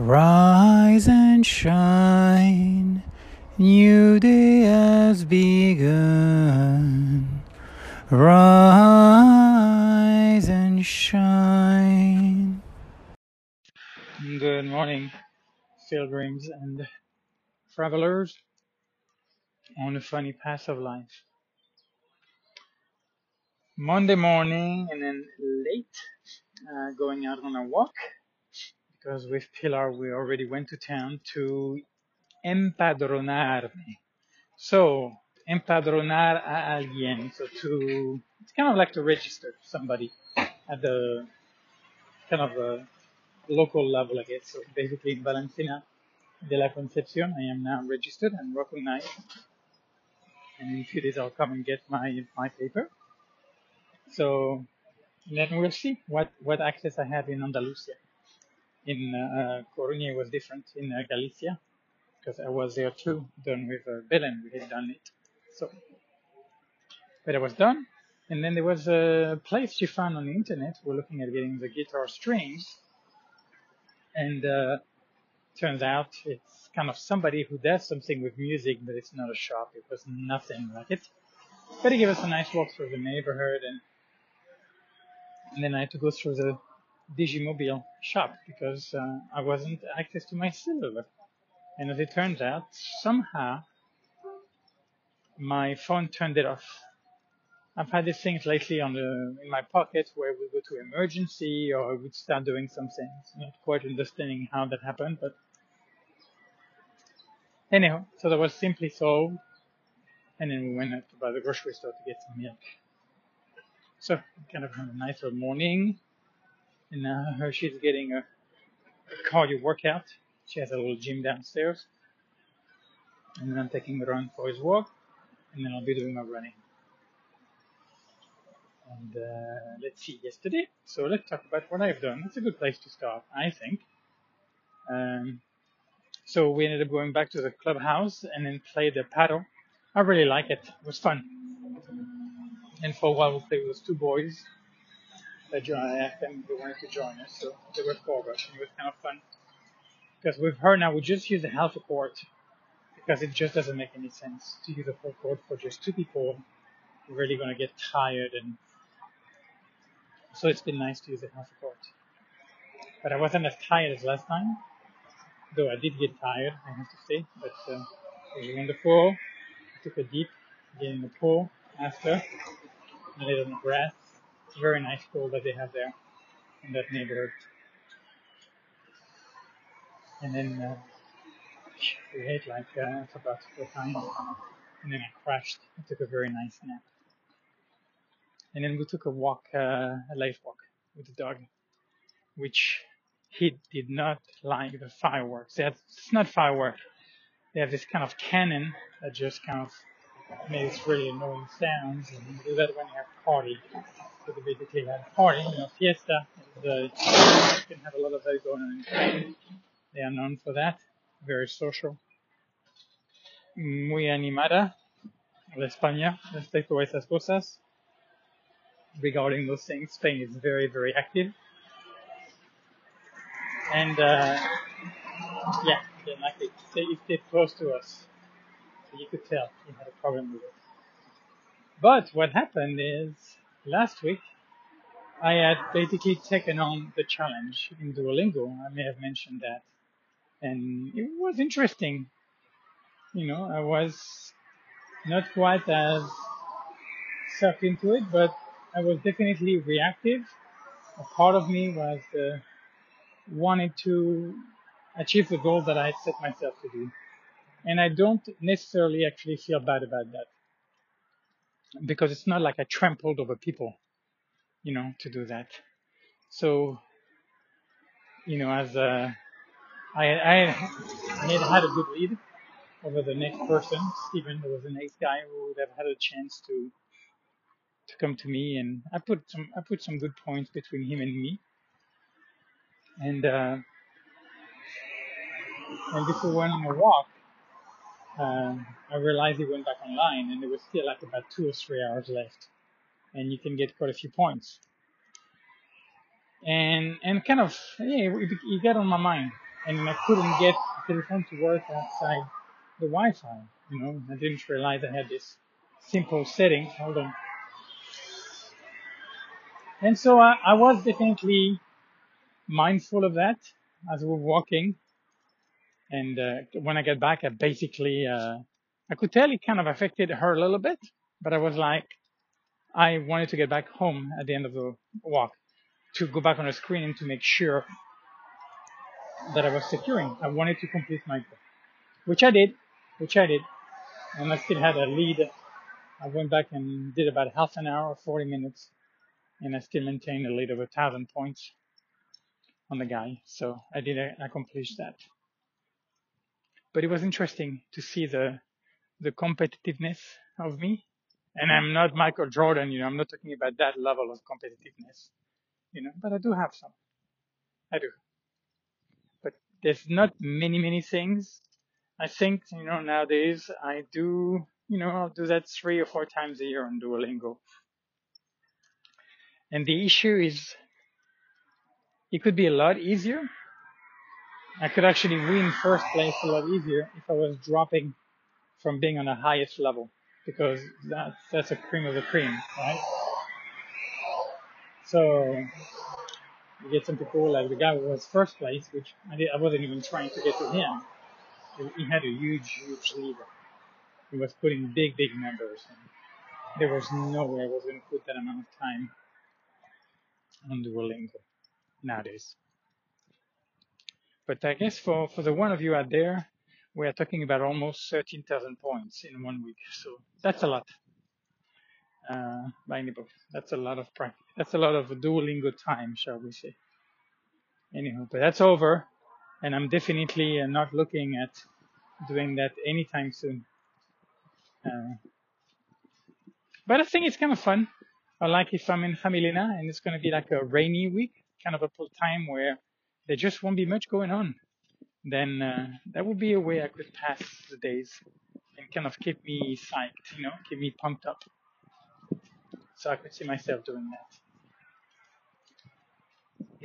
Rise and shine, new day has begun. Rise and shine. Good morning, pilgrims and travelers on the funny path of life. Monday morning and then late, uh, going out on a walk because with Pilar we already went to town to empadronarme. So, empadronar a alguien. So to, it's kind of like to register somebody at the kind of a local level, I guess. So basically in Valencina de la Concepcion, I am now registered and recognized. And in a few days I'll come and get my, my paper. So then we'll see what, what access I have in Andalusia. In uh, Coruña it was different. In uh, Galicia, because I was there too, done with uh, Belen, we had done it. So, but I was done. And then there was a place she found on the internet. We're looking at getting the guitar strings. And uh, turns out it's kind of somebody who does something with music, but it's not a shop. It was nothing like it. But he gave us a nice walk through the neighborhood and and then I had to go through the Digimobile shop because uh, I wasn't access to my silver. And as it turns out, somehow my phone turned it off. I've had these things lately on the in my pocket where we go to emergency or we'd start doing some things. Not quite understanding how that happened, but anyhow, so that was simply solved. And then we went out to buy the grocery store to get some milk. So kind of a nice morning. And now she's getting a, cardio workout. She has a little gym downstairs. And then I'm taking Ron for his walk. And then I'll be doing my running. And uh, let's see, yesterday. So let's talk about what I've done. It's a good place to start, I think. Um, so we ended up going back to the clubhouse and then played the paddle. I really like it. It was fun. And for a while we played with those two boys that. I asked them if they wanted to join us, so there were four of us, and it was kind of fun. Because with her now, we just use the half a court because it just doesn't make any sense to use a full court for just two people. We're really gonna get tired, and so it's been nice to use the half a court. But I wasn't as tired as last time, though I did get tired, I have to say. But uh, it was wonderful. I took a deep, in the pool after, and on the grass. It's a very nice pool that they have there in that neighborhood. And then uh, we ate like uh, for about four times, and then I crashed. I took a very nice nap. And then we took a walk, uh, a late walk with the dog, which he did not like the fireworks. Have, it's not fireworks. They have this kind of cannon that just kind of makes really annoying sounds, and do that when you have a party. So they basically a party, you know, fiesta. Uh, can have a lot of that going on in Spain. They are known for that. Very social. Muy animada. La España respecto a esas cosas. Regarding those things, Spain is very, very active. And, uh, yeah, they like it. They stay close to us. So you could tell he had a problem with it. But what happened is last week I had basically taken on the challenge in Duolingo. I may have mentioned that. And it was interesting. You know, I was not quite as sucked into it, but I was definitely reactive. A part of me was uh, wanted to achieve the goal that I set myself to do. And I don't necessarily actually feel bad about that because it's not like I trampled over people, you know, to do that. So, you know, as uh, I, I had had a good lead over the next person, Stephen, was a next guy who would have had a chance to to come to me, and I put some I put some good points between him and me, and uh, and we went on a walk, um, I realized it went back online and there was still like about two or three hours left, and you can get quite a few points. And and kind of yeah, it, it got on my mind. and I couldn't get the telephone to work outside the Wi-Fi. You know, I didn't realize I had this simple setting. Hold on. And so I, I was definitely mindful of that as we were walking. And uh, when I got back, I basically, uh, I could tell it kind of affected her a little bit, but I was like, I wanted to get back home at the end of the walk to go back on the screen and to make sure that I was securing. I wanted to complete my goal, which I did, which I did. And I still had a lead. I went back and did about half an hour, 40 minutes, and I still maintained a lead of a thousand points on the guy. So I did accomplish that. But it was interesting to see the the competitiveness of me. And I'm not Michael Jordan, you know, I'm not talking about that level of competitiveness, you know, but I do have some. I do. But there's not many, many things. I think, you know, nowadays I do, you know, I'll do that three or four times a year on Duolingo. And the issue is it could be a lot easier. I could actually win first place a lot easier if I was dropping from being on the highest level because that's that's a cream of the cream, right? So you get some people like the guy who was first place, which I, did, I wasn't even trying to get to him. He had a huge, huge lever. He was putting big, big numbers. And there was no way I was going to put that amount of time on the Duolingo nowadays. But I guess for, for the one of you out there, we are talking about almost 13,000 points in one week. So that's a lot. Uh. That's a lot of practice. That's a lot of Duolingo time, shall we say. Anyhow, but that's over. And I'm definitely uh, not looking at doing that anytime soon. Uh, but I think it's kind of fun. I like if I'm in Jamilena and it's going to be like a rainy week, kind of a time where there just won't be much going on then uh, that would be a way I could pass the days and kind of keep me psyched, you know, keep me pumped up. So I could see myself doing that.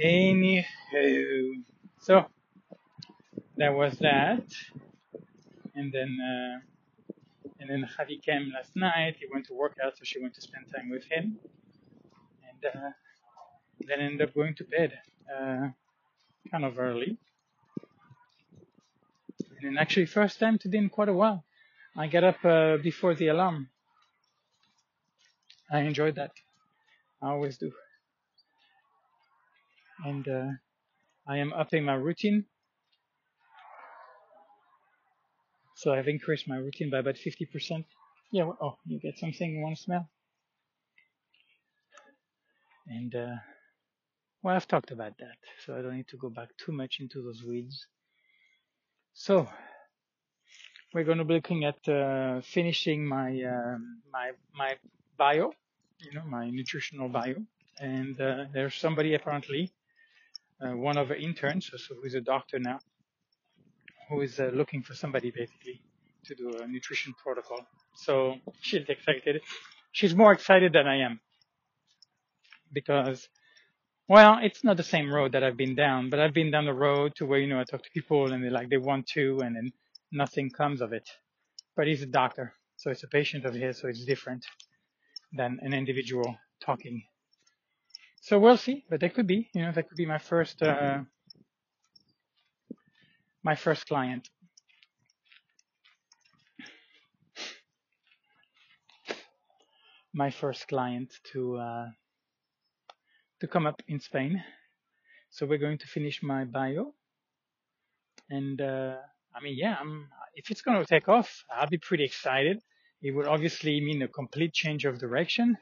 Anywho, so that was that, and then uh, and then Javi came last night. He went to work out, so she went to spend time with him, and uh, then ended up going to bed uh, kind of early and actually first time today in quite a while. I get up uh, before the alarm. I enjoyed that. I always do. And uh, I am upping my routine. So I've increased my routine by about 50%. Yeah, oh, you get something to smell? And, uh, well, I've talked about that, so I don't need to go back too much into those weeds. So we're going to be looking at uh, finishing my um, my my bio, you know, my nutritional bio, and uh, there's somebody apparently, uh, one of the interns, so who's a doctor now, who is uh, looking for somebody basically to do a nutrition protocol. So she's excited. She's more excited than I am because well, it's not the same road that I've been down, but I've been down the road to where, you know, I talk to people and they're like, they want to, and then nothing comes of it. But he's a doctor, so it's a patient of his, so it's different than an individual talking. So we'll see, but that could be, you know, that could be my first, uh, my first client. My first client to, uh, to come up in Spain. So we're going to finish my bio. And uh, I mean, yeah, I'm, if it's going to take off, I'll be pretty excited. It would obviously mean a complete change of direction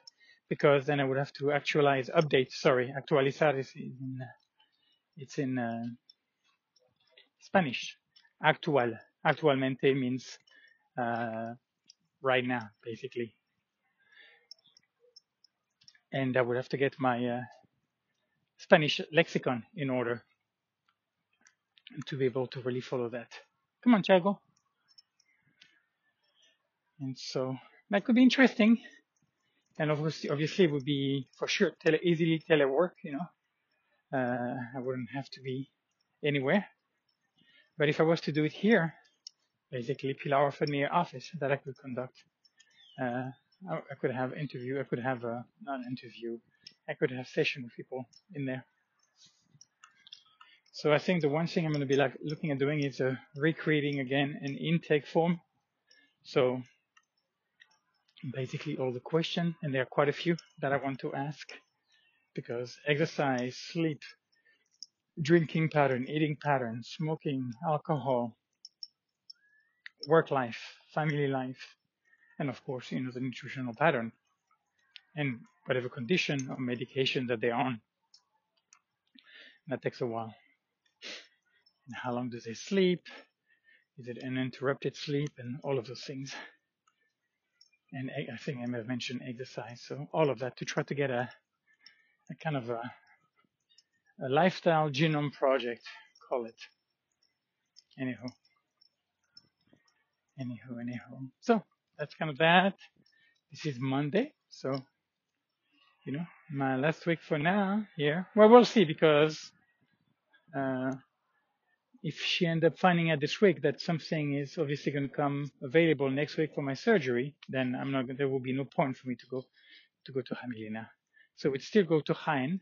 because then I would have to actualize, update, sorry, actualizar is in, it's in uh, Spanish. Actual, actualmente means uh, right now, basically. And I would have to get my uh, Spanish lexicon in order to be able to really follow that. Come on, Chago. And so that could be interesting. And obviously, obviously it would be for sure tele, easily telework, you know. Uh, I wouldn't have to be anywhere. But if I was to do it here, basically Pilar offered me an office that I could conduct. Uh, I, could have interview, I could have a, interview, I could have session with people in there. So I think the one thing I'm going to be like looking at doing is uh, recreating again an intake form. So basically all the questions, and there are quite a few that I want to ask because exercise, sleep, drinking pattern, eating pattern, smoking, alcohol, work life, family life, and of course, you know, the nutritional pattern and whatever condition or medication that they're on. That takes a while. And how long do they sleep? Is it an interrupted sleep and all of those things? And I think I may have mentioned exercise. So all of that to try to get a, a kind of a, a lifestyle genome project, call it. Anyhow. Anyhow, anyhow. So that's kind of that. This is Monday. So, you know, my last week for now here. Well, we'll see because, uh, if she end up finding out this week that something is obviously going to come available next week for my surgery, then I'm not. There will be no point for me to go to go to Jamilena. So we'd still go to Jaén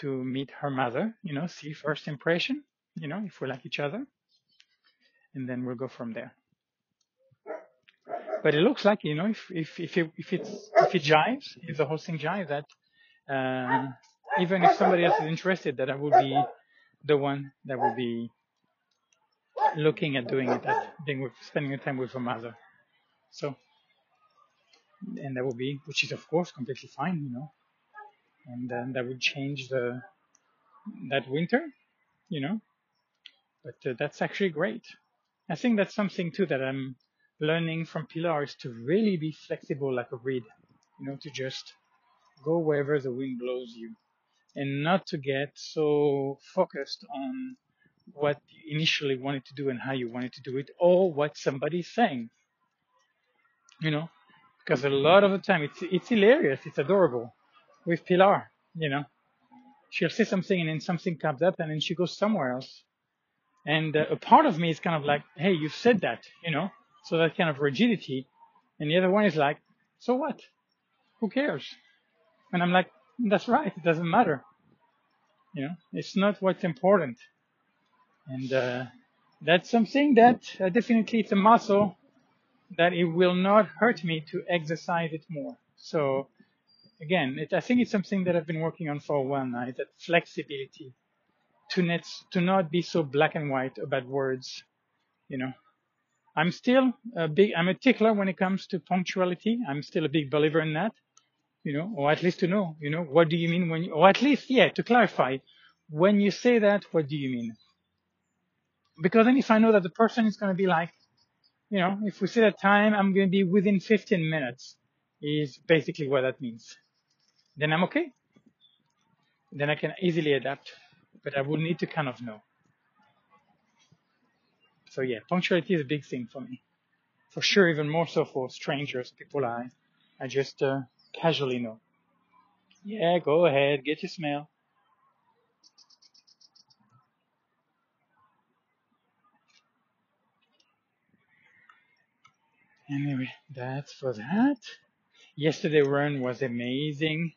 to meet her mother. You know, see first impression. You know, if we like each other, and then we'll go from there. But it looks like you know, if if if it, if it's if it jives, if the whole thing jives, that uh, even if somebody else is interested, that I will be the one that will be looking at doing it at being with spending the time with her mother. So and that would be which is of course completely fine, you know. And then that would change the that winter, you know. But uh, that's actually great. I think that's something too that I'm learning from Pilar is to really be flexible like a reed, you know, to just go wherever the wind blows you and not to get so focused on what you initially wanted to do and how you wanted to do it or what somebody's saying. You know, because a lot of the time it's, it's hilarious. It's adorable with Pilar, you know, she'll say something and then something comes up and then she goes somewhere else. And uh, a part of me is kind of like, Hey, you've said that, you know, so that kind of rigidity. And the other one is like, so what? Who cares? And I'm like, that's right. It doesn't matter. You know, it's not what's important. And uh, that's something that uh, definitely it's a muscle that it will not hurt me to exercise it more. So again, it, I think it's something that I've been working on for a while now. That flexibility to not to not be so black and white about words. You know, I'm still a big I'm a tickler when it comes to punctuality. I'm still a big believer in that. You know, or at least to know. You know, what do you mean when? You, or at least, yeah, to clarify, when you say that, what do you mean? because then if I know that the person is going to be like, you know, if we set a time, I'm going to be within 15 minutes is basically what that means. Then I'm okay. Then I can easily adapt, but I would need to kind of know. So yeah, punctuality is a big thing for me. For sure, even more so for strangers, people I, I just uh, casually know. Yeah, go ahead, get your smell. Anyway, that's for that. Yesterday run was amazing.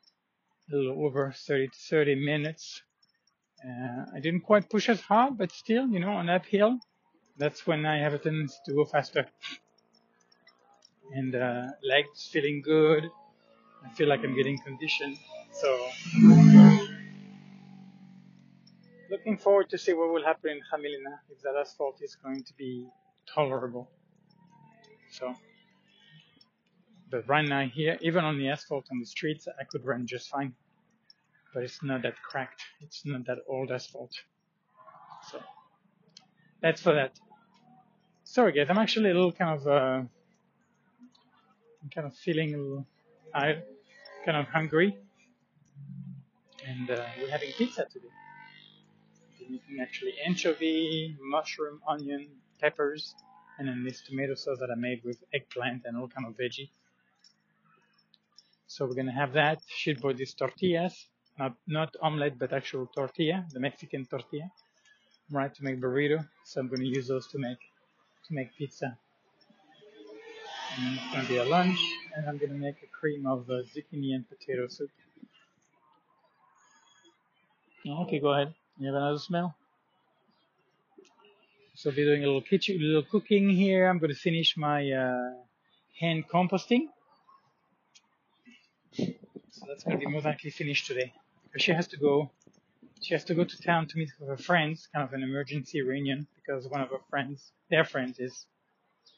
A little over 30 to 30 minutes. Uh, I didn't quite push as hard, but still, you know, on uphill, that's when I have a tendency to go faster. And uh, legs feeling good. I feel like I'm getting conditioned. So, looking forward to see what will happen in Jamilena if that asphalt is going to be tolerable. So, but right now here, even on the asphalt on the streets, I could run just fine. But it's not that cracked. It's not that old asphalt. So that's for that. Sorry guys, I'm actually a little kind of, uh, I'm kind of feeling a little tired, kind of hungry. And uh, we're having pizza today. We're making actually anchovy, mushroom, onion, peppers, and then this tomato sauce that I made with eggplant and all kind of veggie. So we're gonna have that. Should bought these tortillas, not not omelette but actual tortilla, the Mexican tortilla. Right to make burrito, so I'm going to use those to make to make pizza. And it's going to be a lunch, and I'm going to make a cream of uh, zucchini and potato soup. Okay, go ahead. You have another smell? So we're doing a little kitchen, a little cooking here. I'm going to finish my uh, hand composting. So that's going to be more likely finished today. Because she has to go, she has to go to town to meet with her friends, kind of an emergency reunion, because one of her friends, their friends, is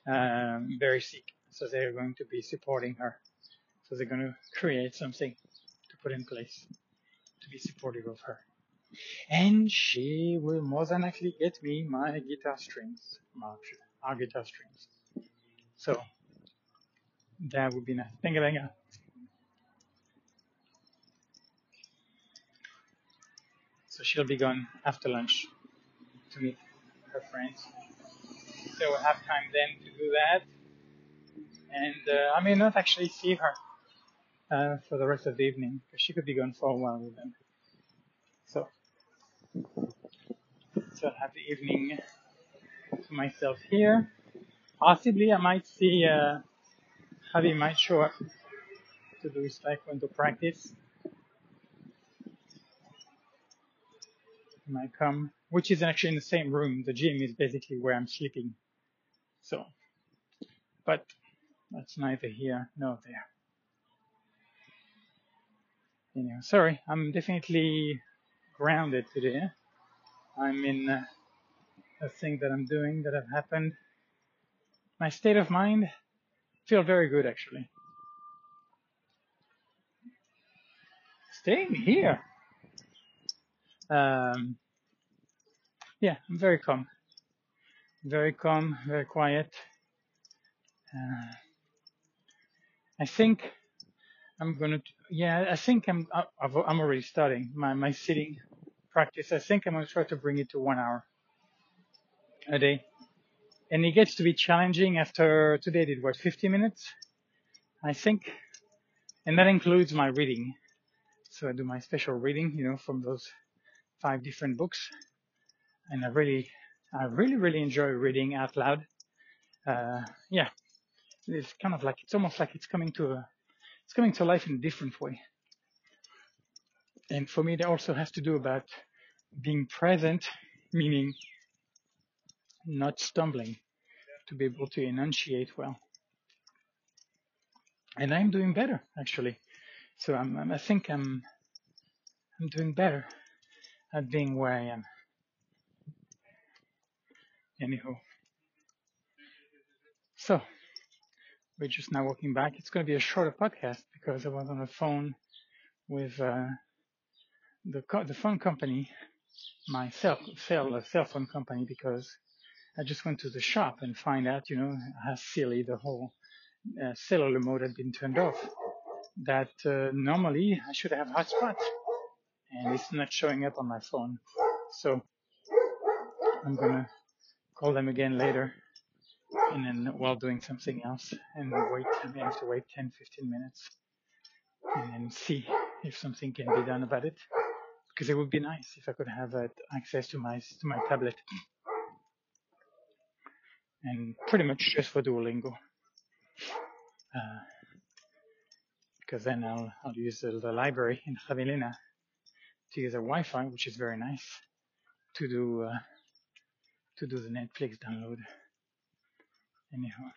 um, very sick. So they're going to be supporting her. So they're going to create something to put in place to be supportive of her and she will more than likely get me my guitar strings, our guitar strings. So that would be nice. Thank you, thank you. She'll be gone after lunch to meet her friends. So we'll have time then to do that. And uh, I may not actually see her uh, for the rest of the evening because she could be gone for a while with them. So so I'll have the evening to myself here. Possibly I might see uh, Javi might show up to do his taekwondo practice. Might come, which is actually in the same room. The gym is basically where I'm sleeping. So, but that's neither here nor there. Anyway, sorry, I'm definitely grounded today. I'm in uh, a thing that I'm doing that have happened. My state of mind feel very good actually. Staying here. Um, yeah, I'm very calm. Very calm, very quiet. Uh, I think I'm gonna, yeah, I think I'm, I'm already starting my, my sitting practice. I think I'm gonna try to bring it to one hour a day. And it gets to be challenging after today did what, 50 minutes? I think. And that includes my reading. So I do my special reading, you know, from those five different books. And I really, I really, really enjoy reading out loud. Uh, yeah. It's kind of like, it's almost like it's coming to a, it's coming to life in a different way. And for me, it also has to do about being present, meaning not stumbling, to be able to enunciate well. And I'm doing better, actually. So I'm, I think I'm, I'm doing better at being where I am. Anyhow. So, we're just now walking back. It's going to be a shorter podcast because I was on the phone with uh, the co- the phone company, my cell cell cell phone company, because I just went to the shop and find out, you know, how silly the whole uh, cellular mode had been turned off. That uh, normally I should have hotspot, and it's not showing up on my phone. So I'm gonna call them again later and then while doing something else and wait, I may have to wait 10, 15 minutes and then see if something can be done about it. Because it would be nice if I could have uh, access to my, to my tablet. And pretty much just for Duolingo. Uh, because then I'll, I'll use the, the library in Jamilena to use a Wi-Fi, which is very nice, to do, uh, to do the Netflix download. Anyhow.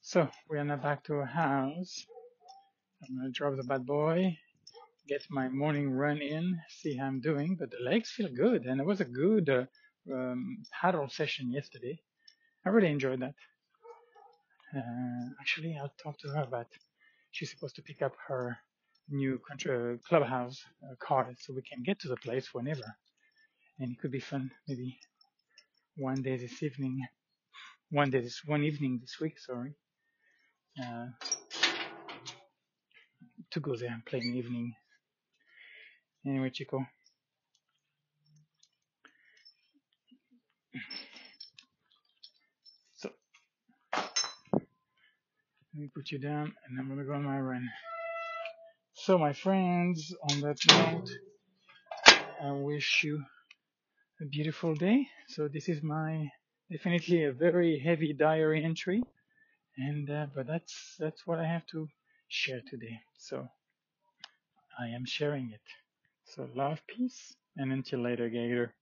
So we are now back to our house. I'm gonna drop the bad boy, get my morning run in, see how I'm doing. But the legs feel good, and it was a good uh, um, paddle session yesterday. I really enjoyed that. Uh, actually, I'll talk to her about. She's supposed to pick up her new country, clubhouse uh, card, so we can get to the place whenever. And it could be fun, maybe one day this evening one day this one evening this week, sorry, uh, to go there and play an evening. Anyway, Chico. So let me put you down, and I'm gonna go on my run. So, my friends, on that note, I wish you a beautiful day. So this is my definitely a very heavy diary entry, and uh, but that's that's what I have to share today. So I am sharing it. So love, peace, and until later, Gator.